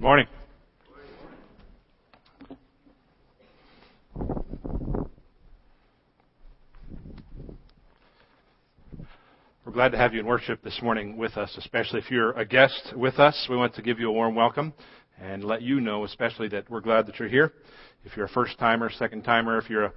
Morning. We're glad to have you in worship this morning with us, especially if you're a guest with us. We want to give you a warm welcome and let you know, especially, that we're glad that you're here. If you're a first timer, second timer, if you're a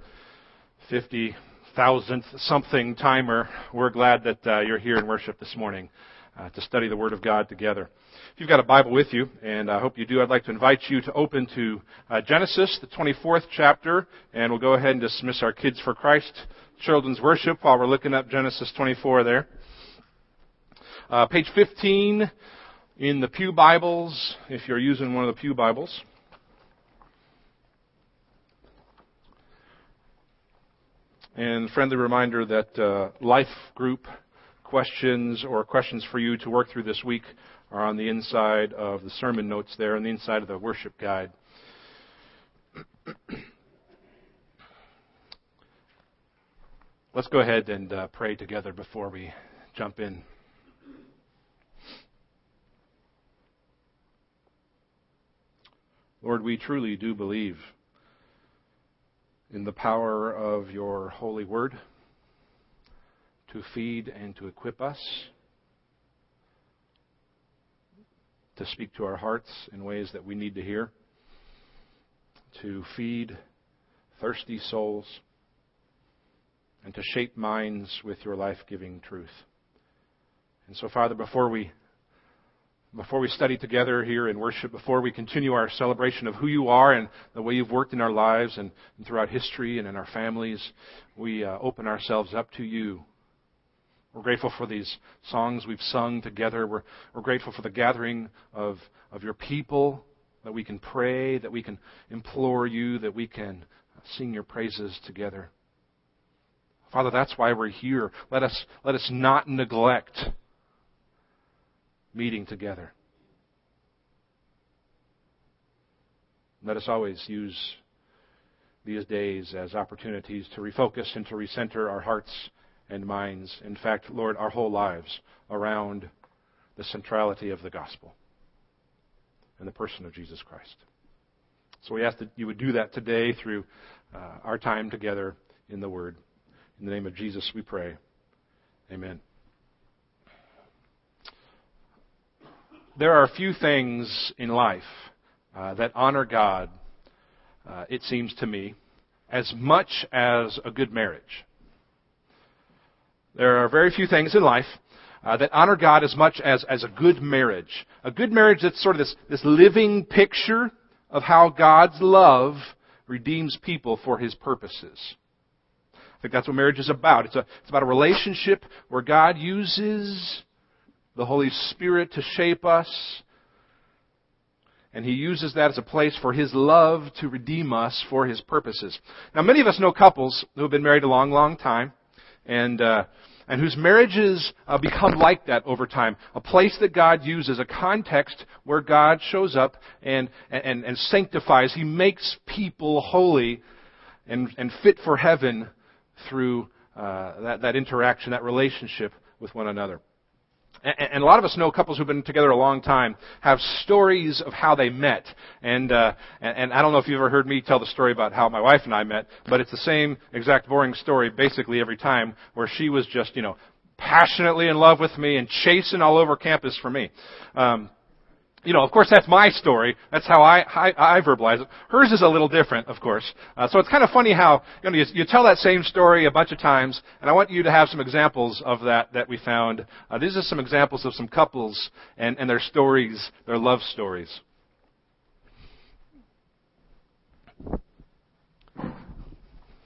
50,000th something timer, we're glad that uh, you're here in worship this morning uh, to study the Word of God together. If you've got a Bible with you, and I hope you do, I'd like to invite you to open to uh, Genesis, the 24th chapter, and we'll go ahead and dismiss our Kids for Christ children's worship while we're looking up Genesis 24 there. Uh, page 15 in the Pew Bibles, if you're using one of the Pew Bibles. And friendly reminder that uh, life group questions or questions for you to work through this week are on the inside of the sermon notes there, on the inside of the worship guide. Let's go ahead and uh, pray together before we jump in. Lord, we truly do believe in the power of your holy word to feed and to equip us, to speak to our hearts in ways that we need to hear, to feed thirsty souls, and to shape minds with your life giving truth. And so, Father, before we before we study together here in worship, before we continue our celebration of who you are and the way you've worked in our lives and, and throughout history and in our families, we uh, open ourselves up to you we're grateful for these songs we've sung together. We're, we're grateful for the gathering of, of your people, that we can pray, that we can implore you, that we can sing your praises together. Father, that's why we're here. Let us, let us not neglect meeting together. Let us always use these days as opportunities to refocus and to recenter our hearts and minds, in fact, Lord, our whole lives around the centrality of the gospel and the person of Jesus Christ. So we ask that you would do that today through uh, our time together in the Word. In the name of Jesus, we pray. Amen. There are few things in life uh, that honor God, uh, it seems to me, as much as a good marriage. There are very few things in life uh, that honor God as much as, as a good marriage. A good marriage that's sort of this, this living picture of how God's love redeems people for His purposes. I think that's what marriage is about. It's, a, it's about a relationship where God uses the Holy Spirit to shape us, and He uses that as a place for His love to redeem us for His purposes. Now, many of us know couples who have been married a long, long time and uh, and whose marriages uh, become like that over time. A place that God uses, a context where God shows up and and, and sanctifies. He makes people holy and and fit for heaven through uh, that that interaction, that relationship with one another. And a lot of us know couples who've been together a long time have stories of how they met. And, uh, and I don't know if you've ever heard me tell the story about how my wife and I met, but it's the same exact boring story basically every time where she was just, you know, passionately in love with me and chasing all over campus for me. Um, you know, of course, that's my story. That's how I, I, I verbalize it. Hers is a little different, of course. Uh, so it's kind of funny how you, know, you, you, tell that same story a bunch of times, and I want you to have some examples of that that we found. Uh, these are some examples of some couples and, and their stories, their love stories.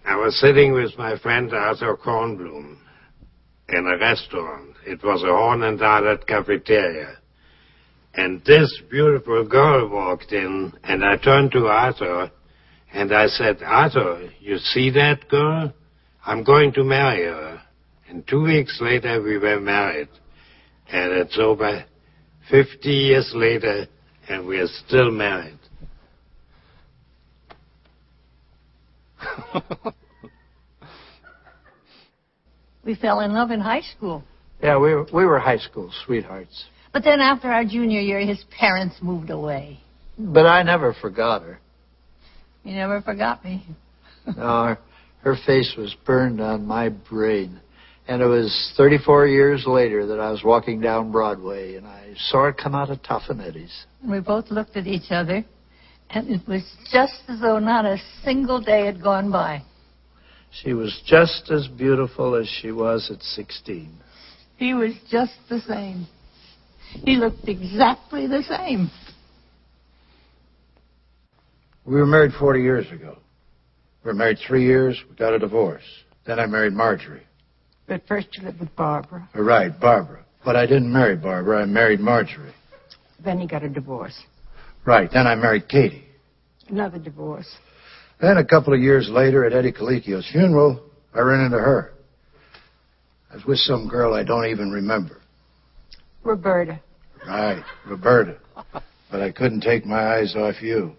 I was sitting with my friend Arthur Kornblum in a restaurant. It was a Horn and Hardart cafeteria. And this beautiful girl walked in, and I turned to Arthur, and I said, Arthur, you see that girl? I'm going to marry her. And two weeks later, we were married. And it's over 50 years later, and we are still married. we fell in love in high school. Yeah, we were, we were high school sweethearts. But then after our junior year, his parents moved away. But I never forgot her. You never forgot me. No, her, her face was burned on my brain. And it was 34 years later that I was walking down Broadway and I saw her come out of Toffenetti's. We both looked at each other, and it was just as though not a single day had gone by. She was just as beautiful as she was at 16. He was just the same. He looked exactly the same. We were married 40 years ago. We were married three years, we got a divorce. Then I married Marjorie. But first you lived with Barbara. Uh, right, Barbara. But I didn't marry Barbara, I married Marjorie. Then you got a divorce. Right, then I married Katie. Another divorce. Then a couple of years later at Eddie Colicchio's funeral, I ran into her. I was with some girl I don't even remember. Roberta. Right, Roberta. But I couldn't take my eyes off you.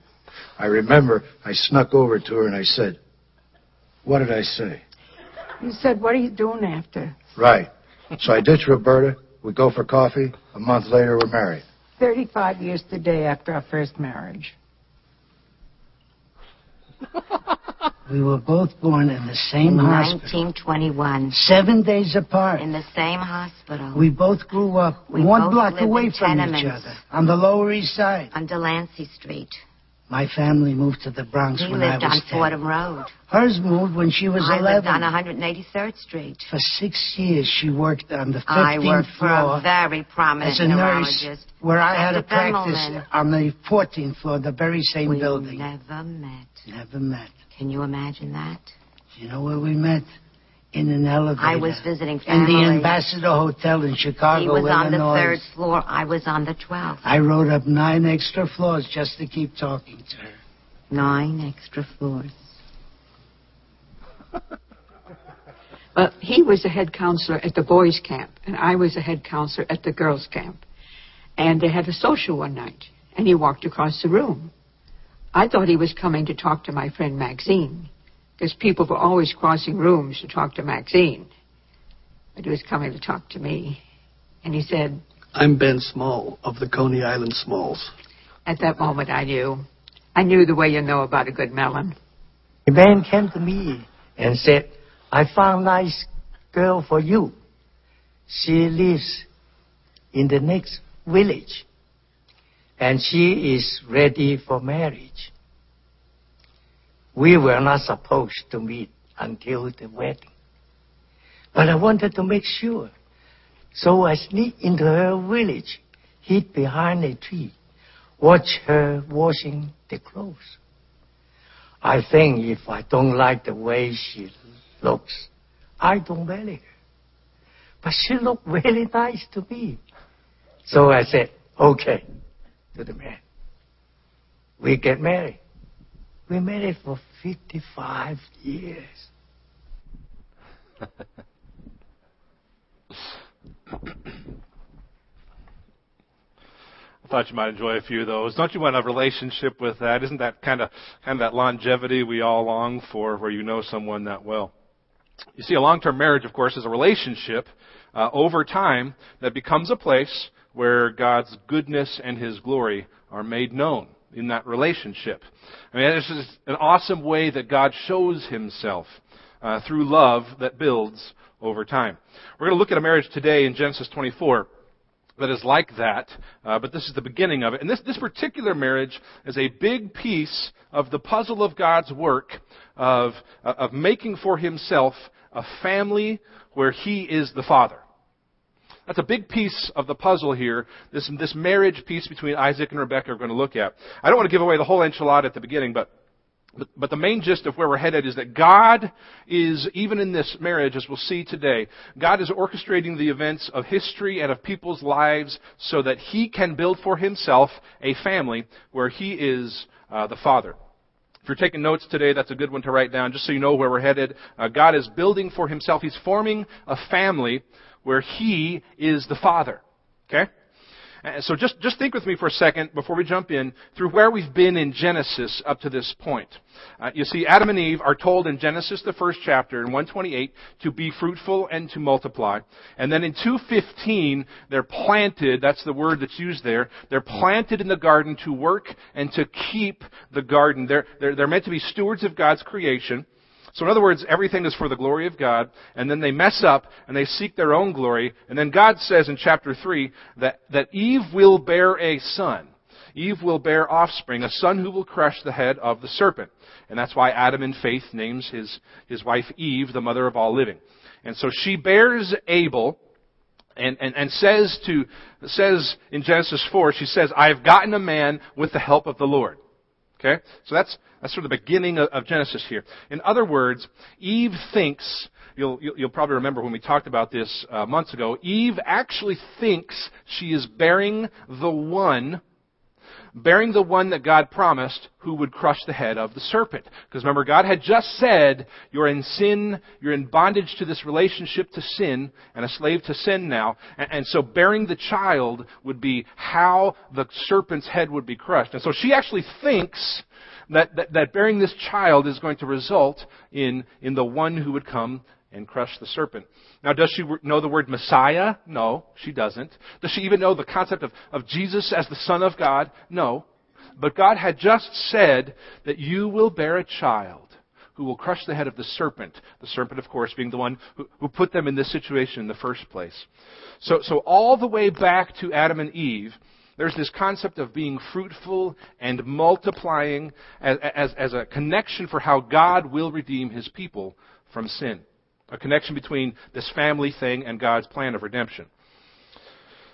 I remember I snuck over to her and I said, What did I say? You said, what are you doing after? Right. So I ditched Roberta. We go for coffee. A month later, we're married. 35 years today after our first marriage. We were both born in the same in hospital, 1921, seven days apart. in the same hospital, We both grew up We one block away from each other on the Lower East Side. on Delancey Street. My family moved to the Bronx He when I was 10. lived on Fordham Road. Hers moved when she was I 11. lived on 183rd Street. For six years, she worked on the 15th floor. I worked for a very prominent as a nurse, where I had a practice on the 14th floor, the very same We building. never met. Never met. Can you imagine that? You know where we met? In an elevator. I was visiting in family. the Ambassador Hotel in Chicago, he was on the third floor. I was on the 12th. I rode up nine extra floors just to keep talking to her. Nine extra floors. Well, he was a head counselor at the boys' camp, and I was a head counselor at the girls' camp. And they had a social one night, and he walked across the room. I thought he was coming to talk to my friend Maxine, because people were always crossing rooms to talk to Maxine. But he was coming to talk to me. And he said, I'm Ben Small of the Coney Island Smalls. at that moment I knew. I knew the way you know about a good melon. The man came to me and said, I found a nice girl for you. She lives in the next village and she is ready for marriage. We were not supposed to meet until the wedding. But I wanted to make sure. So I sneaked into her village, hid behind a tree, watch her washing the clothes. I think if I don't like the way she looks, I don't marry her. But she looked really nice to me. So I said, okay, to the man. We get married. We married for 55 years. I thought you might enjoy a few of those. Don't you want a relationship with that? Isn't that kind of kind of that longevity we all long for, where you know someone that well? You see, a long-term marriage, of course, is a relationship uh, over time that becomes a place where God's goodness and His glory are made known in that relationship. I mean, this is an awesome way that God shows Himself uh, through love that builds over time. We're going to look at a marriage today in Genesis 24 that is like that, uh, but this is the beginning of it. And this, this particular marriage is a big piece of the puzzle of God's work of, of making for himself a family where he is the father. That's a big piece of the puzzle here. This, this marriage piece between Isaac and Rebekah are going to look at. I don't want to give away the whole enchilada at the beginning, but but, but the main gist of where we're headed is that God is, even in this marriage, as we'll see today, God is orchestrating the events of history and of people's lives so that He can build for Himself a family where He is uh, the Father. If you're taking notes today, that's a good one to write down, just so you know where we're headed. Uh, God is building for Himself. He's forming a family where He is the Father. Okay? Uh, So just, just think with me for a second before we jump in through where we've been in Genesis up to this point. Uh, you see, Adam and Eve are told in Genesis, the first chapter, in 128, to be fruitful and to multiply. And then in 215, they're planted, that's the word that's used there, they're planted in the garden to work and to keep the garden. They're, they're, they're meant to be stewards of God's creation. So in other words, everything is for the glory of God, and then they mess up and they seek their own glory, and then God says in chapter 3 that, that Eve will bear a son. Eve will bear offspring, a son who will crush the head of the serpent. And that's why Adam in faith names his, his wife Eve the mother of all living. And so she bears Abel, and, and, and says to, says in Genesis 4, she says, I have gotten a man with the help of the Lord. Okay? So that's, that's sort of the beginning of, of Genesis here. In other words, Eve thinks, you'll, you'll, you'll probably remember when we talked about this uh, months ago, Eve actually thinks she is bearing the one, bearing the one that God promised who would crush the head of the serpent. Because remember, God had just said, you're in sin, you're in bondage to this relationship to sin, and a slave to sin now. And, and so bearing the child would be how the serpent's head would be crushed. And so she actually thinks that, that, that bearing this child is going to result in, in the one who would come and crush the serpent. Now, does she know the word Messiah? No, she doesn't. Does she even know the concept of, of Jesus as the Son of God? No. But God had just said that you will bear a child who will crush the head of the serpent. The serpent, of course, being the one who, who put them in this situation in the first place. So, so all the way back to Adam and Eve, there's this concept of being fruitful and multiplying as, as, as a connection for how God will redeem his people from sin. A connection between this family thing and God's plan of redemption.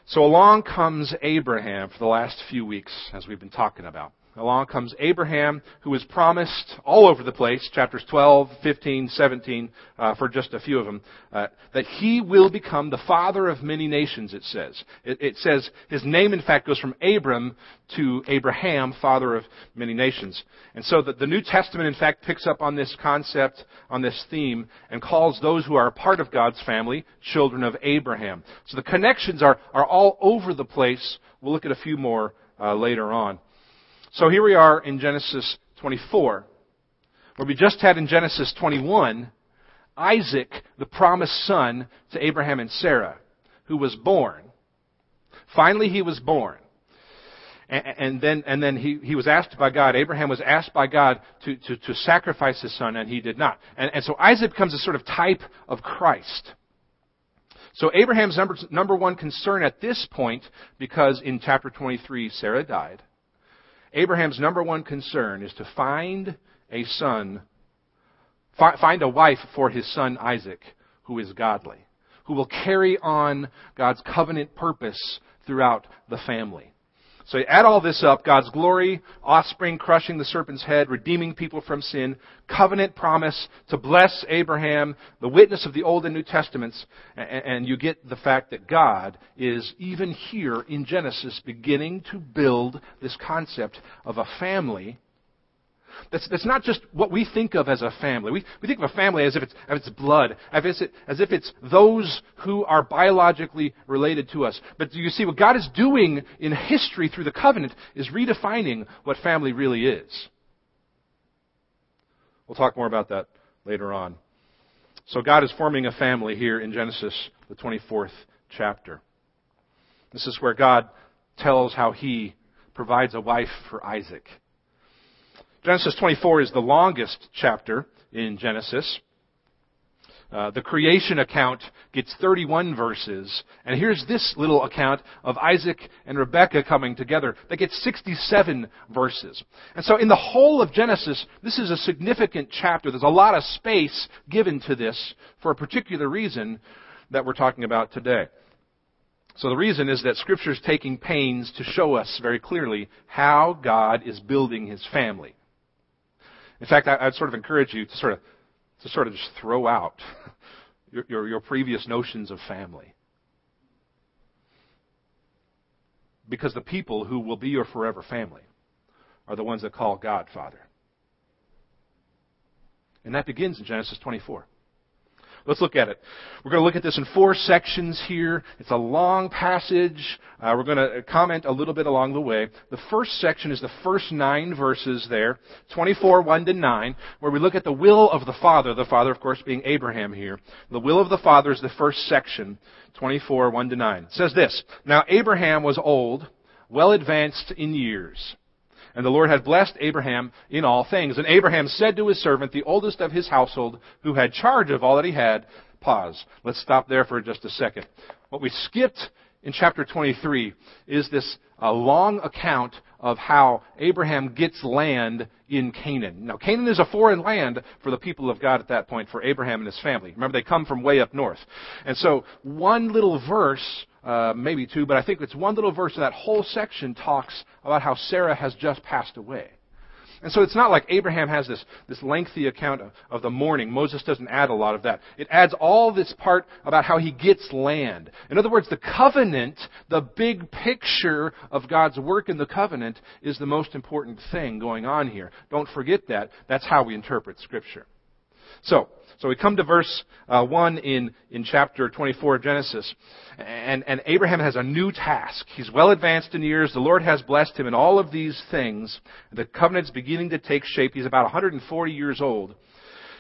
So along comes Abraham for the last few weeks, as we've been talking about. Along comes Abraham, who is promised all over the place, chapters 12, 15, 17, uh, for just a few of them, uh, that he will become the father of many nations, it says. It, it says his name, in fact, goes from Abram to Abraham, father of many nations. And so the, the New Testament, in fact, picks up on this concept, on this theme, and calls those who are part of God's family children of Abraham. So the connections are, are all over the place. We'll look at a few more uh, later on. So here we are in Genesis 24, where we just had in Genesis 21 Isaac, the promised son to Abraham and Sarah, who was born. Finally, he was born. And, then, and then he, he was asked by God, Abraham was asked by God to, to, to sacrifice his son, and he did not. And, and so Isaac becomes a sort of type of Christ. So Abraham's number, number one concern at this point, because in chapter 23 Sarah died, Abraham's number one concern is to find a son, fi- find a wife for his son Isaac who is godly, who will carry on God's covenant purpose throughout the family. So you add all this up God's glory, offspring crushing the serpent's head, redeeming people from sin, covenant promise to bless Abraham, the witness of the Old and New Testaments, and you get the fact that God is, even here in Genesis, beginning to build this concept of a family that's, that's not just what we think of as a family. We, we think of a family as if it's, as it's blood, as if, as if it's those who are biologically related to us. But you see, what God is doing in history through the covenant is redefining what family really is. We'll talk more about that later on. So God is forming a family here in Genesis, the 24th chapter. This is where God tells how he provides a wife for Isaac. Genesis 24 is the longest chapter in Genesis. Uh, the creation account gets 31 verses, and here's this little account of Isaac and Rebekah coming together that gets 67 verses. And so, in the whole of Genesis, this is a significant chapter. There's a lot of space given to this for a particular reason that we're talking about today. So the reason is that Scripture is taking pains to show us very clearly how God is building His family. In fact, I, would sort of encourage you to sort of to sort of just throw out your, your, your previous notions of family. Because the people who will be your forever family are the ones that call God Father. And that begins in Genesis 24. Let's look at it. We're going to look at this in four sections here. It's a long passage. Uh, we're going to comment a little bit along the way. The first section is the first nine verses there, 24, 1 to 9, where we look at the will of the Father, the Father, of course, being Abraham here. The will of the Father is the first section, 24, 1 to 9. It says this, Now Abraham was old, well advanced in years. And the Lord had blessed Abraham in all things. And Abraham said to his servant, the oldest of his household, who had charge of all that he had, pause. Let's stop there for just a second. What we skipped in chapter 23 is this uh, long account of how Abraham gets land in Canaan. Now, Canaan is a foreign land for the people of God at that point, for Abraham and his family. Remember, they come from way up north. And so, one little verse uh, maybe two, but I think it's one little verse in that whole section talks about how Sarah has just passed away. And so it's not like Abraham has this, this lengthy account of, of, the mourning. Moses doesn't add a lot of that. It adds all this part about how he gets land. In other words, the covenant, the big picture of God's work in the covenant, is the most important thing going on here. Don't forget that. That's how we interpret Scripture. So, so we come to verse uh, 1 in, in chapter 24 of Genesis, and, and Abraham has a new task. He's well advanced in years. The Lord has blessed him in all of these things. The covenant's beginning to take shape. He's about 140 years old.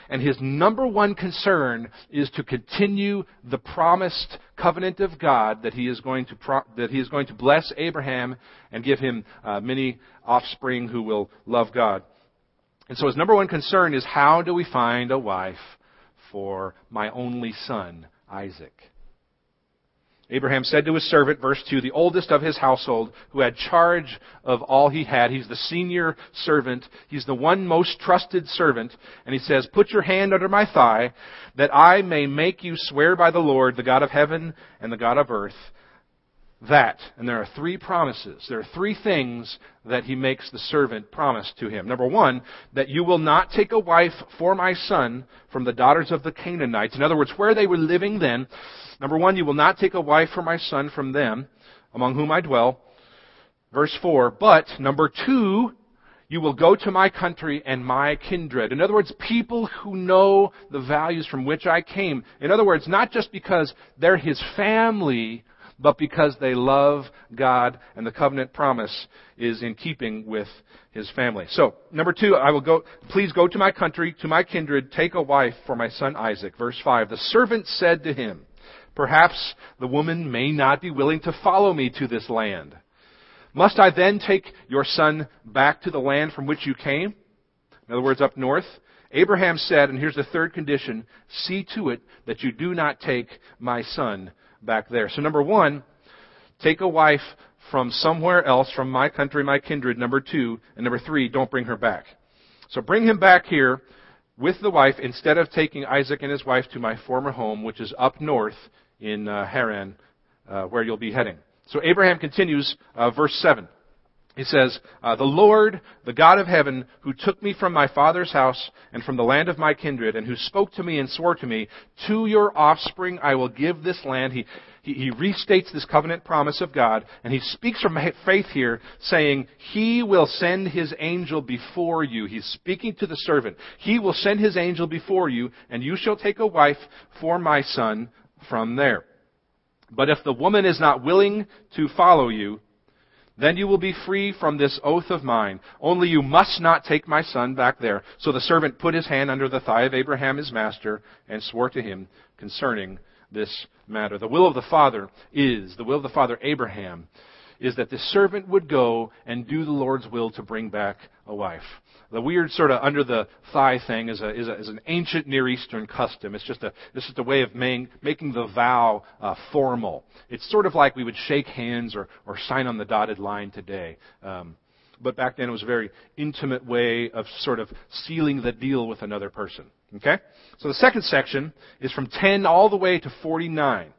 And his number one concern is to continue the promised covenant of God that he is going to, pro- that he is going to bless Abraham and give him uh, many offspring who will love God. And so his number one concern is how do we find a wife for my only son, Isaac? Abraham said to his servant, verse 2, the oldest of his household, who had charge of all he had. He's the senior servant. He's the one most trusted servant. And he says, Put your hand under my thigh, that I may make you swear by the Lord, the God of heaven and the God of earth, that, and there are three promises. There are three things that he makes the servant promise to him. Number one, that you will not take a wife for my son from the daughters of the Canaanites. In other words, where they were living then. Number one, you will not take a wife for my son from them, among whom I dwell. Verse four, but, number two, you will go to my country and my kindred. In other words, people who know the values from which I came. In other words, not just because they're his family, but because they love God and the covenant promise is in keeping with his family. So, number two, I will go, please go to my country, to my kindred, take a wife for my son Isaac. Verse five, the servant said to him, perhaps the woman may not be willing to follow me to this land. Must I then take your son back to the land from which you came? In other words, up north? Abraham said, and here's the third condition, see to it that you do not take my son back there. So number one, take a wife from somewhere else, from my country, my kindred. Number two, and number three, don't bring her back. So bring him back here with the wife instead of taking Isaac and his wife to my former home, which is up north in uh, Haran, uh, where you'll be heading. So Abraham continues, uh, verse 7. He says, uh, The Lord, the God of heaven, who took me from my father's house and from the land of my kindred, and who spoke to me and swore to me, To your offspring I will give this land. He, he, he restates this covenant promise of God, and he speaks from faith here, saying, He will send His angel before you. He's speaking to the servant. He will send His angel before you, and you shall take a wife for my son from there. But if the woman is not willing to follow you, then you will be free from this oath of mine. Only you must not take my son back there. So the servant put his hand under the thigh of Abraham his master and swore to him concerning this matter. The will of the Father is, the will of the Father Abraham, is that the servant would go and do the Lord's will to bring back a wife. The weird sort of under the thigh thing is, a, is, a, is an ancient Near Eastern custom. It's just a, a way of making, making the vow uh, formal. It's sort of like we would shake hands or, or sign on the dotted line today. Um, but back then it was a very intimate way of sort of sealing the deal with another person. Okay? So the second section is from 10 all the way to 49.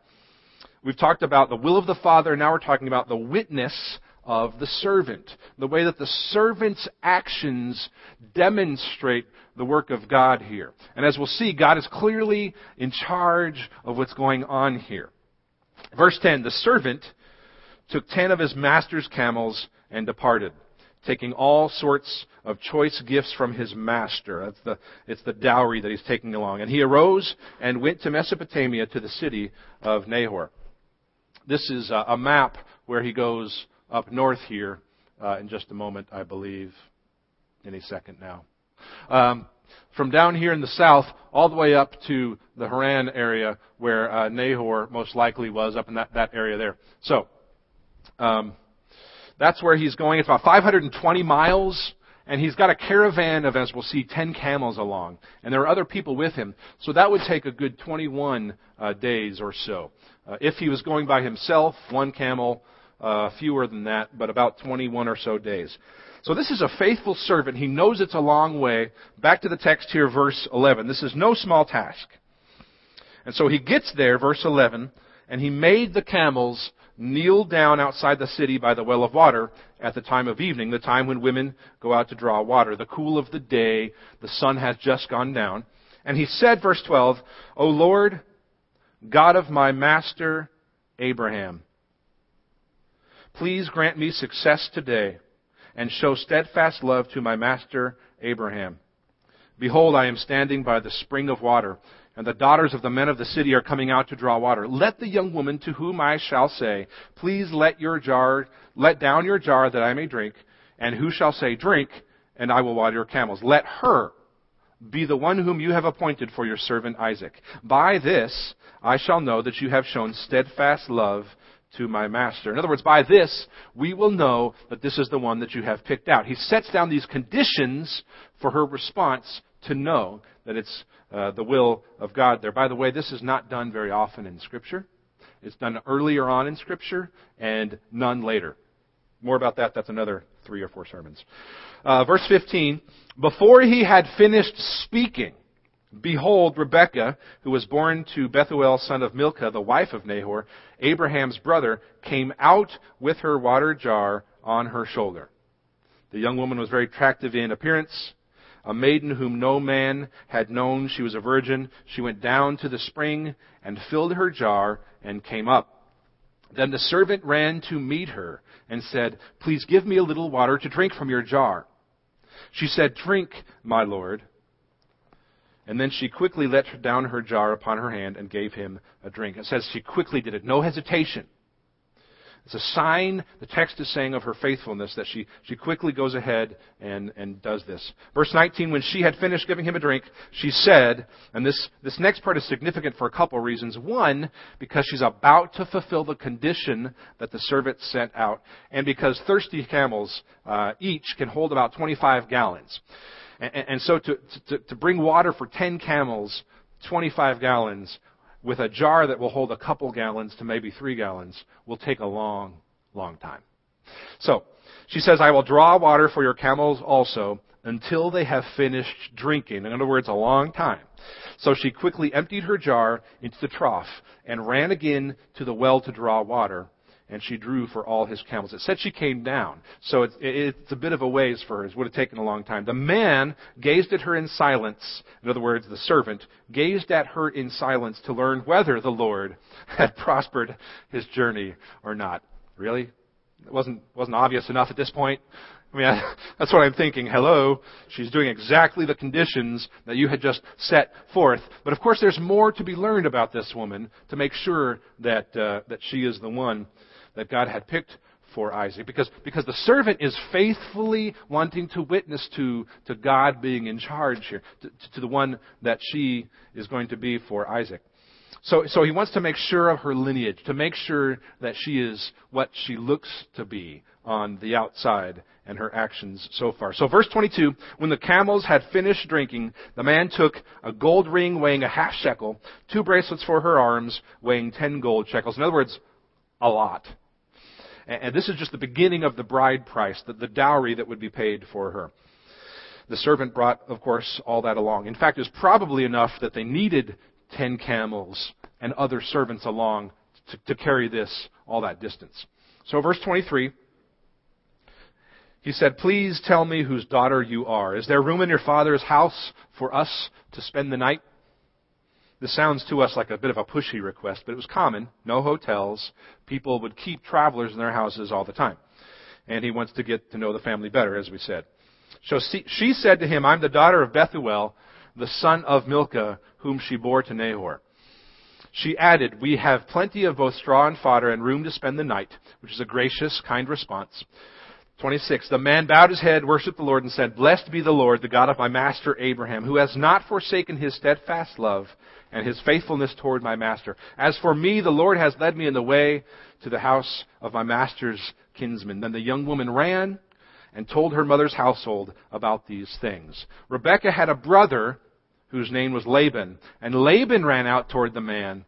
We've talked about the will of the Father, now we're talking about the witness of the servant. The way that the servant's actions demonstrate the work of God here. And as we'll see, God is clearly in charge of what's going on here. Verse 10, the servant took ten of his master's camels and departed. taking all sorts of choice gifts from his master. That's the, it's the dowry that he's taking along. And he arose and went to Mesopotamia to the city of Nahor. This is a, a map where he goes up north here uh, in just a moment, I believe. Any second now. Um, from down here in the south all the way up to the Haran area where uh, Nahor most likely was, up in that, that area there. So, um, that's where he's going. It's about 520 miles, and he's got a caravan of, as we'll see, 10 camels along. And there are other people with him. So that would take a good 21 uh, days or so. Uh, if he was going by himself, one camel, uh, fewer than that, but about 21 or so days. So this is a faithful servant. He knows it's a long way. Back to the text here, verse 11. This is no small task. And so he gets there, verse 11, and he made the camels kneel down outside the city by the well of water at the time of evening, the time when women go out to draw water, the cool of the day, the sun has just gone down. And he said, verse 12, O Lord, God of my master Abraham, please grant me success today and show steadfast love to my master Abraham. Behold, I am standing by the spring of water and the daughters of the men of the city are coming out to draw water. Let the young woman to whom I shall say, Please let your jar, let down your jar that I may drink, and who shall say, Drink, and I will water your camels. Let her be the one whom you have appointed for your servant Isaac. By this I shall know that you have shown steadfast love to my master. In other words, by this, we will know that this is the one that you have picked out. He sets down these conditions for her response to know that it's uh, the will of God there. By the way, this is not done very often in Scripture. It's done earlier on in Scripture and none later. More about that, that's another three or four sermons. Uh, verse 15, before he had finished speaking, behold, Rebekah, who was born to Bethuel, son of Milcah, the wife of Nahor, Abraham's brother, came out with her water jar on her shoulder. The young woman was very attractive in appearance a maiden whom no man had known. She was a virgin. She went down to the spring and filled her jar and came up. Then the servant ran to meet her and said, Please give me a little water to drink from your jar. She said, Drink, my lord. And then she quickly let down her jar upon her hand and gave him a drink. It says she quickly did it, no hesitation. It's a sign, the text is saying, of her faithfulness that she, she quickly goes ahead and, and does this. Verse 19, when she had finished giving him a drink, she said, and this, this next part is significant for a couple of reasons. One, because she's about to fulfill the condition that the servant sent out, and because thirsty camels uh, each can hold about 25 gallons. And, and so to, to, to bring water for 10 camels, 25 gallons, with a jar that will hold a couple gallons to maybe three gallons will take a long, long time. So, she says, I will draw water for your camels also until they have finished drinking. In other words, a long time. So she quickly emptied her jar into the trough and ran again to the well to draw water and she drew for all his camels. It said she came down, so it's, it's a bit of a ways for her. It would have taken a long time. The man gazed at her in silence. In other words, the servant gazed at her in silence to learn whether the Lord had prospered his journey or not. Really? It wasn't, wasn't obvious enough at this point. I mean, I, that's what I'm thinking. Hello, she's doing exactly the conditions that you had just set forth. But of course, there's more to be learned about this woman to make sure that uh, that she is the one that God had picked for Isaac. Because, because the servant is faithfully wanting to witness to, to God being in charge here, to, to the one that she is going to be for Isaac. So, so he wants to make sure of her lineage, to make sure that she is what she looks to be on the outside and her actions so far. So verse 22, when the camels had finished drinking, the man took a gold ring weighing a half shekel, two bracelets for her arms weighing ten gold shekels. In other words, a lot. And this is just the beginning of the bride price, the, the dowry that would be paid for her. The servant brought, of course, all that along. In fact, it was probably enough that they needed ten camels and other servants along to, to carry this all that distance. So, verse 23, he said, Please tell me whose daughter you are. Is there room in your father's house for us to spend the night? This sounds to us like a bit of a pushy request, but it was common. No hotels. People would keep travelers in their houses all the time. and he wants to get to know the family better, as we said. So she said to him, I'm the daughter of Bethuel, the son of Milcah, whom she bore to Nahor. She added, We have plenty of both straw and fodder and room to spend the night, which is a gracious, kind response. 26. The man bowed his head, worshipped the Lord, and said, Blessed be the Lord, the God of my master Abraham, who has not forsaken his steadfast love and his faithfulness toward my master. As for me, the Lord has led me in the way to the house of my master's kinsman. Then the young woman ran and told her mother's household about these things. Rebekah had a brother whose name was Laban, and Laban ran out toward the man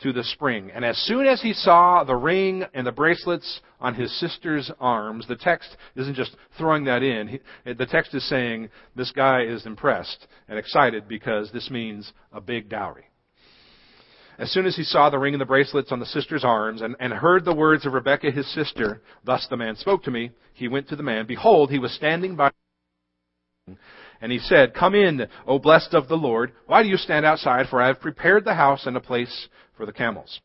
to the spring. And as soon as he saw the ring and the bracelets on his sister's arms, the text isn't just throwing that in. The text is saying this guy is impressed and excited because this means a big dowry. As soon as he saw the ring and the bracelets on the sister's arms and, and heard the words of Rebekah his sister, thus the man spoke to me, he went to the man. Behold, he was standing by and he said, Come in, O blessed of the Lord. Why do you stand outside? For I have prepared the house and a place for the camels.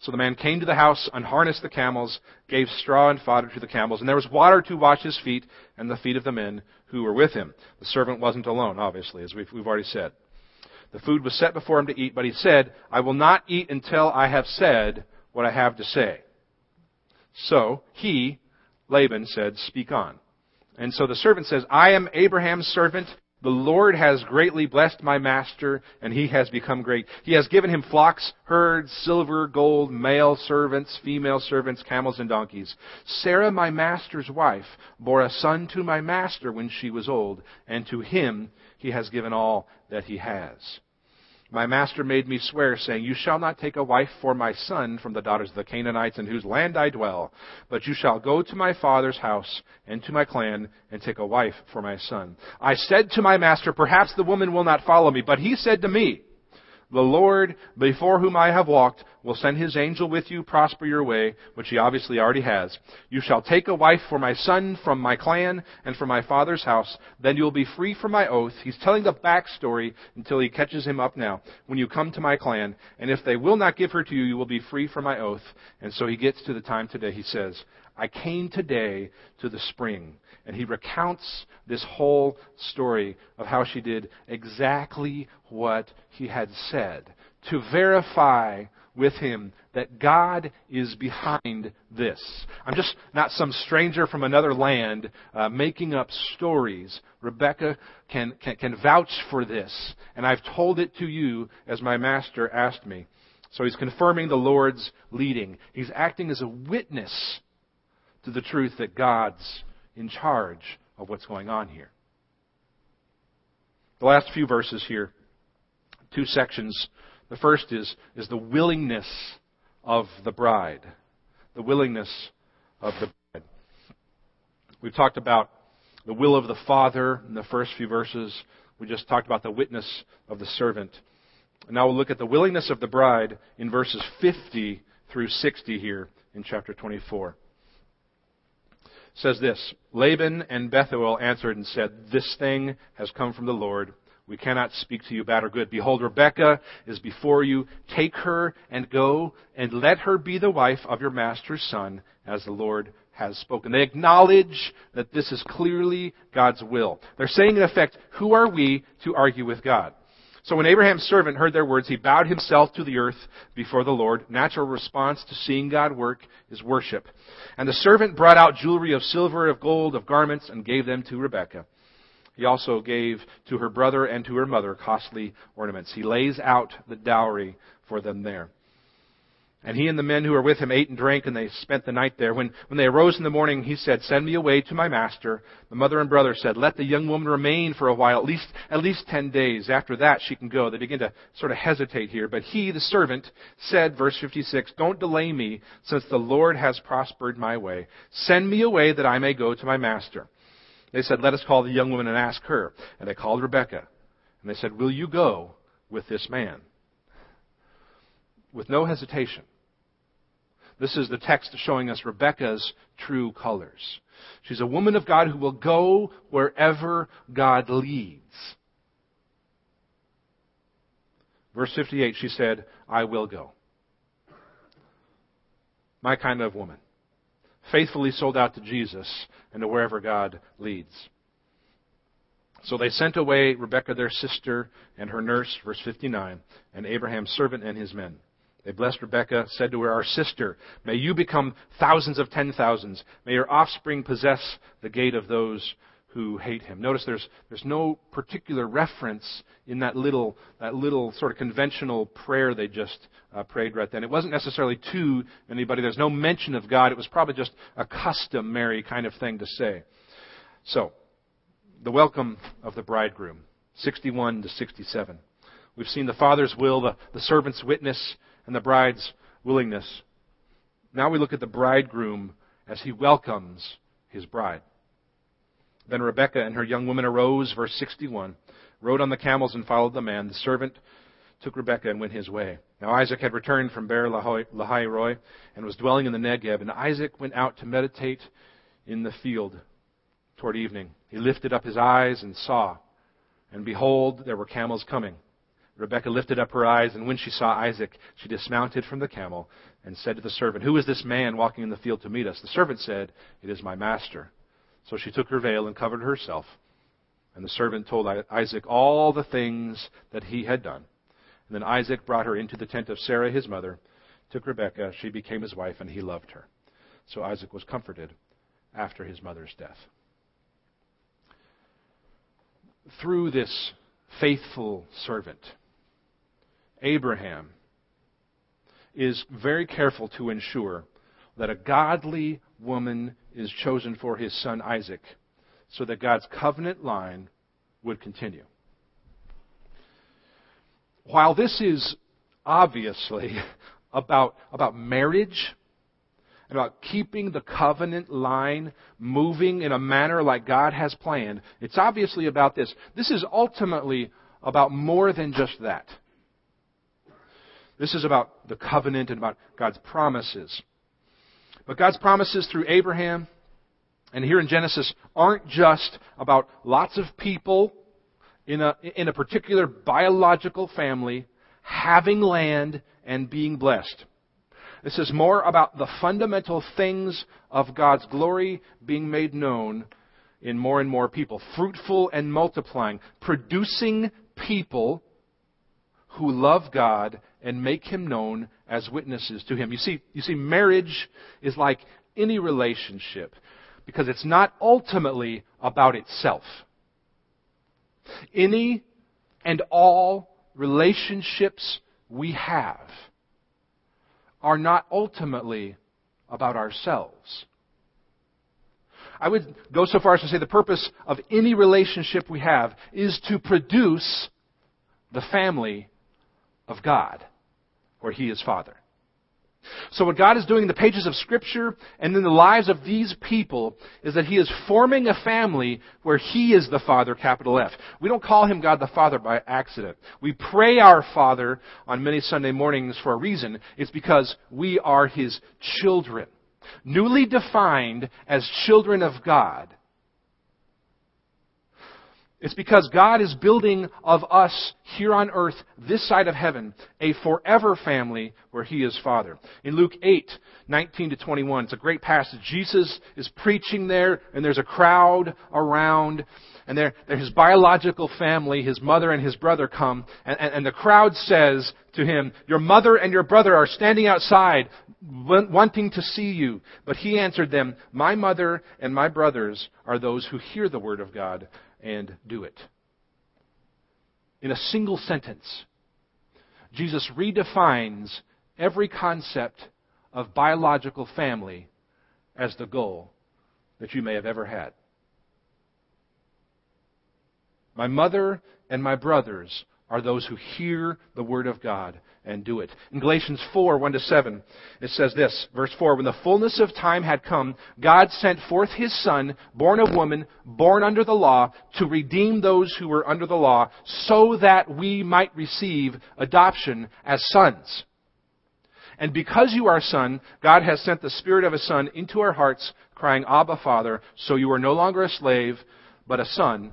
So the man came to the house, unharnessed the camels, gave straw and fodder to the camels, and there was water to wash his feet and the feet of the men who were with him. The servant wasn't alone, obviously, as we've, we've already said. The food was set before him to eat, but he said, I will not eat until I have said what I have to say. So he, Laban, said, Speak on. And so the servant says, I am Abraham's servant. The Lord has greatly blessed my master, and he has become great. He has given him flocks, herds, silver, gold, male servants, female servants, camels, and donkeys. Sarah, my master's wife, bore a son to my master when she was old, and to him he has given all that he has. My master made me swear, saying, You shall not take a wife for my son from the daughters of the Canaanites in whose land I dwell, but you shall go to my father's house and to my clan and take a wife for my son. I said to my master, Perhaps the woman will not follow me, but he said to me, the Lord, before whom I have walked, will send his angel with you, prosper your way, which he obviously already has. You shall take a wife for my son from my clan and from my father's house. Then you will be free from my oath. He's telling the backstory until he catches him up now. When you come to my clan, and if they will not give her to you, you will be free from my oath. And so he gets to the time today. He says, I came today to the spring. And he recounts this whole story of how she did exactly what he had said to verify with him that God is behind this. I'm just not some stranger from another land uh, making up stories. Rebecca can, can, can vouch for this, and I've told it to you as my master asked me. So he's confirming the Lord's leading. He's acting as a witness to the truth that God's in charge of what's going on here. The last few verses here, two sections. The first is, is the willingness of the bride. The willingness of the bride. We've talked about the will of the Father in the first few verses. We just talked about the witness of the servant. And now we'll look at the willingness of the bride in verses 50 through 60 here in chapter 24 says this Laban and Bethuel answered and said, This thing has come from the Lord. We cannot speak to you bad or good. Behold, Rebekah is before you. Take her and go, and let her be the wife of your master's son, as the Lord has spoken. They acknowledge that this is clearly God's will. They're saying, in effect, who are we to argue with God? So when Abraham's servant heard their words, he bowed himself to the earth before the Lord. Natural response to seeing God work is worship. And the servant brought out jewelry of silver, of gold, of garments, and gave them to Rebekah. He also gave to her brother and to her mother costly ornaments. He lays out the dowry for them there. And he and the men who were with him ate and drank, and they spent the night there. When, when they arose in the morning, he said, Send me away to my master. The mother and brother said, Let the young woman remain for a while, at least, at least ten days. After that, she can go. They begin to sort of hesitate here. But he, the servant, said, verse 56, Don't delay me, since the Lord has prospered my way. Send me away that I may go to my master. They said, Let us call the young woman and ask her. And they called Rebekah. And they said, Will you go with this man? With no hesitation. This is the text showing us Rebecca's true colors. She's a woman of God who will go wherever God leads. Verse 58, she said, I will go. My kind of woman. faithfully sold out to Jesus and to wherever God leads. So they sent away Rebekah their sister and her nurse, verse 59, and Abraham's servant and his men. They blessed Rebekah, said to her, Our sister, may you become thousands of ten thousands. May your offspring possess the gate of those who hate him. Notice there's, there's no particular reference in that little, that little sort of conventional prayer they just uh, prayed right then. It wasn't necessarily to anybody. There's no mention of God. It was probably just a customary kind of thing to say. So, the welcome of the bridegroom, 61 to 67. We've seen the father's will, the, the servant's witness, and the bride's willingness. Now we look at the bridegroom as he welcomes his bride. Then Rebekah and her young women arose, verse 61, rode on the camels and followed the man. The servant took Rebekah and went his way. Now Isaac had returned from Beer Lahai Roi and was dwelling in the Negeb. And Isaac went out to meditate in the field toward evening. He lifted up his eyes and saw, and behold, there were camels coming. Rebekah lifted up her eyes, and when she saw Isaac, she dismounted from the camel and said to the servant, Who is this man walking in the field to meet us? The servant said, It is my master. So she took her veil and covered herself. And the servant told Isaac all the things that he had done. And then Isaac brought her into the tent of Sarah his mother, took Rebekah, she became his wife, and he loved her. So Isaac was comforted after his mother's death. Through this faithful servant, Abraham is very careful to ensure that a godly woman is chosen for his son Isaac so that God's covenant line would continue. While this is obviously about, about marriage and about keeping the covenant line moving in a manner like God has planned, it's obviously about this. This is ultimately about more than just that. This is about the covenant and about God's promises. But God's promises through Abraham and here in Genesis aren't just about lots of people in a, in a particular biological family having land and being blessed. This is more about the fundamental things of God's glory being made known in more and more people. Fruitful and multiplying, producing people who love God and make Him known as witnesses to Him. You see, you see, marriage is like any relationship because it's not ultimately about itself. Any and all relationships we have are not ultimately about ourselves. I would go so far as to say the purpose of any relationship we have is to produce the family of God, where He is Father. So what God is doing in the pages of Scripture and in the lives of these people is that He is forming a family where He is the Father, capital F. We don't call Him God the Father by accident. We pray our Father on many Sunday mornings for a reason. It's because we are His children. Newly defined as children of God it's because God is building of us here on earth, this side of heaven, a forever family where He is Father. In Luke 8, 19 to 21, it's a great passage. Jesus is preaching there, and there's a crowd around, and there, his biological family, his mother and his brother come, and, and, and the crowd says to him, Your mother and your brother are standing outside, wanting to see you. But he answered them, My mother and my brothers are those who hear the word of God and do it. In a single sentence, Jesus redefines every concept of biological family as the goal that you may have ever had. My mother and my brothers are those who hear the word of God and do it. In Galatians 4, 1 to 7, it says this, verse 4, When the fullness of time had come, God sent forth his Son, born of woman, born under the law, to redeem those who were under the law, so that we might receive adoption as sons. And because you are son, God has sent the Spirit of a Son into our hearts, crying, Abba, Father, so you are no longer a slave, but a son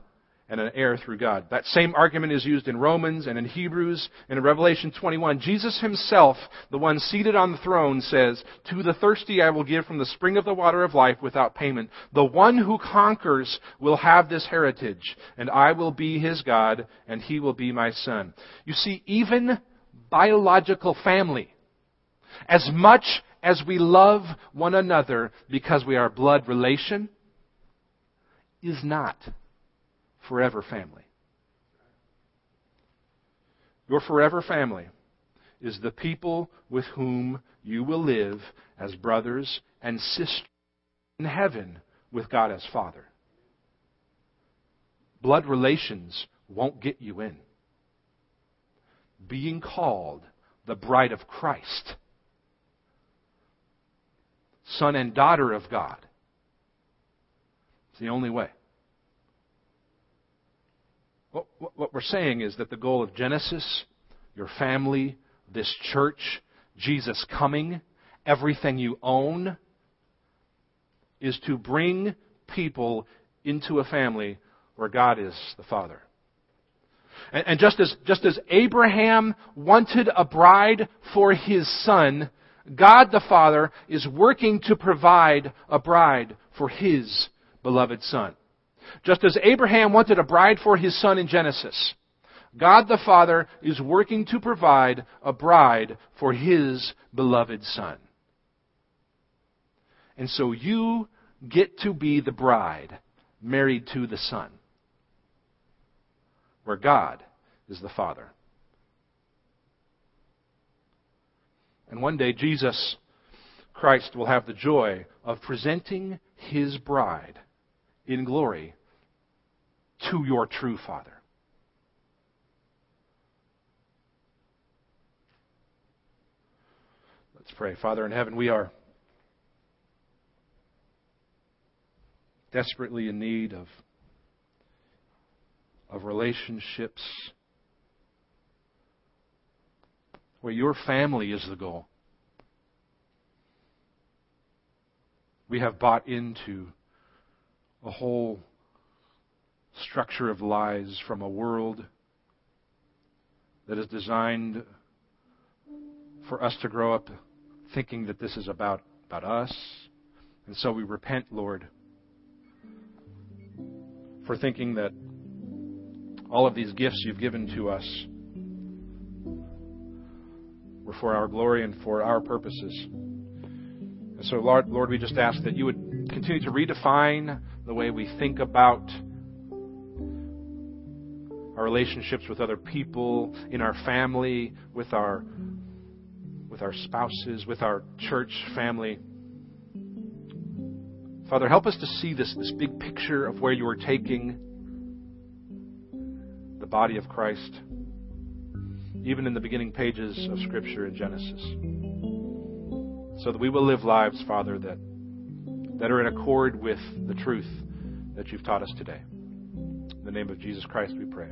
and an heir through God. That same argument is used in Romans and in Hebrews and in Revelation 21. Jesus himself, the one seated on the throne, says, To the thirsty I will give from the spring of the water of life without payment. The one who conquers will have this heritage, and I will be his God, and he will be my son. You see, even biological family, as much as we love one another because we are blood relation, is not forever family. Your forever family is the people with whom you will live as brothers and sisters in heaven with God as Father. Blood relations won't get you in. Being called the bride of Christ, son and daughter of God, it's the only way. What, what we're saying is that the goal of Genesis, your family, this church, Jesus coming, everything you own, is to bring people into a family where God is the Father. And, and just as just as Abraham wanted a bride for his son, God the Father is working to provide a bride for his beloved son. Just as Abraham wanted a bride for his son in Genesis, God the Father is working to provide a bride for his beloved son. And so you get to be the bride married to the son, where God is the Father. And one day, Jesus Christ will have the joy of presenting his bride in glory to your true Father. Let's pray. Father in heaven, we are desperately in need of, of relationships where your family is the goal. We have bought into a whole structure of lies from a world that is designed for us to grow up thinking that this is about, about us. And so we repent, Lord, for thinking that all of these gifts you've given to us were for our glory and for our purposes. And so, Lord, Lord, we just ask that you would continue to redefine the way we think about our relationships with other people, in our family, with our with our spouses, with our church family. Father, help us to see this, this big picture of where you are taking the body of Christ, even in the beginning pages of Scripture in Genesis. So that we will live lives, Father, that, that are in accord with the truth that you've taught us today. In the name of Jesus Christ we pray.